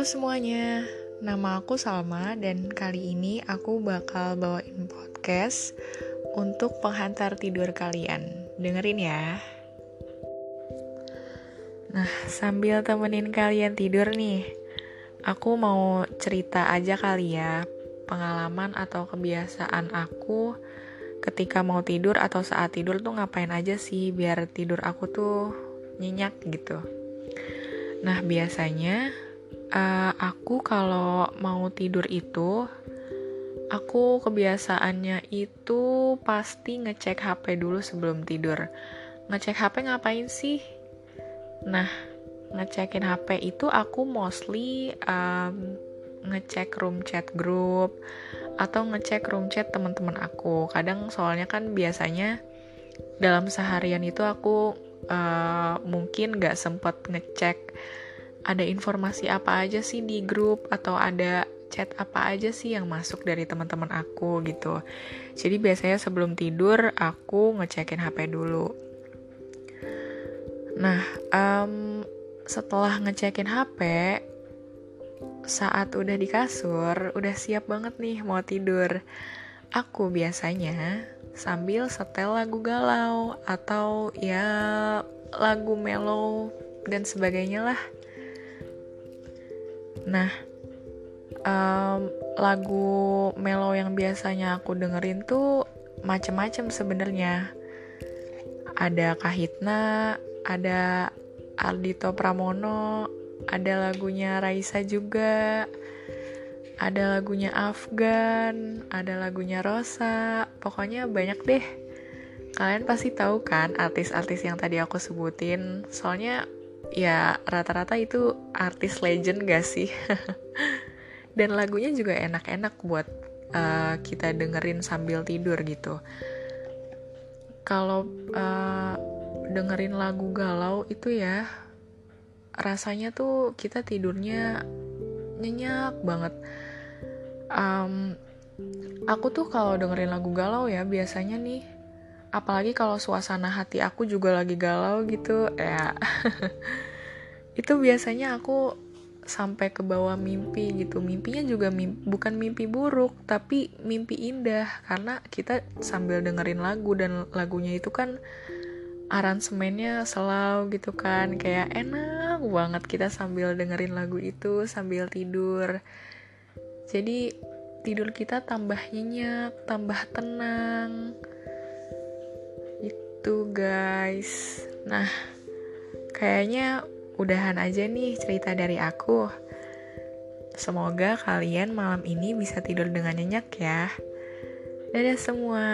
Halo semuanya, nama aku Salma dan kali ini aku bakal bawain podcast untuk penghantar tidur kalian. Dengerin ya. Nah, sambil temenin kalian tidur nih, aku mau cerita aja kali ya pengalaman atau kebiasaan aku ketika mau tidur atau saat tidur tuh ngapain aja sih biar tidur aku tuh nyenyak gitu. Nah, biasanya uh, aku kalau mau tidur itu aku kebiasaannya itu pasti ngecek HP dulu sebelum tidur. Ngecek HP ngapain sih? Nah, ngecekin HP itu aku mostly um, ngecek room chat group atau ngecek room chat teman-teman aku. Kadang soalnya kan biasanya dalam seharian itu aku uh, mungkin gak sempet ngecek ada informasi apa aja sih di grup atau ada chat apa aja sih yang masuk dari teman-teman aku gitu. Jadi biasanya sebelum tidur aku ngecekin HP dulu. Nah, um, setelah ngecekin HP, saat udah di kasur, udah siap banget nih mau tidur. Aku biasanya sambil setel lagu galau atau ya lagu mellow dan sebagainya lah. Nah, um, lagu mellow yang biasanya aku dengerin tuh macem-macem sebenarnya. Ada Kahitna, ada Ardito Pramono, ada lagunya Raisa juga, ada lagunya Afgan, ada lagunya Rosa, pokoknya banyak deh. Kalian pasti tahu kan artis-artis yang tadi aku sebutin, soalnya ya rata-rata itu artis legend gak sih? Dan lagunya juga enak-enak buat uh, kita dengerin sambil tidur gitu. Kalau uh, dengerin lagu galau itu ya rasanya tuh kita tidurnya nyenyak banget. Um, aku tuh kalau dengerin lagu galau ya biasanya nih apalagi kalau suasana hati aku juga lagi galau gitu ya. Itu biasanya aku sampai ke bawah mimpi gitu. Mimpinya juga mimpi, bukan mimpi buruk tapi mimpi indah. Karena kita sambil dengerin lagu dan lagunya itu kan aransemennya selalu gitu kan. Kayak enak banget kita sambil dengerin lagu itu sambil tidur. Jadi tidur kita tambah nyenyak tambah tenang itu guys. Nah kayaknya udahan aja nih cerita dari aku. Semoga kalian malam ini bisa tidur dengan nyenyak ya. Dadah semua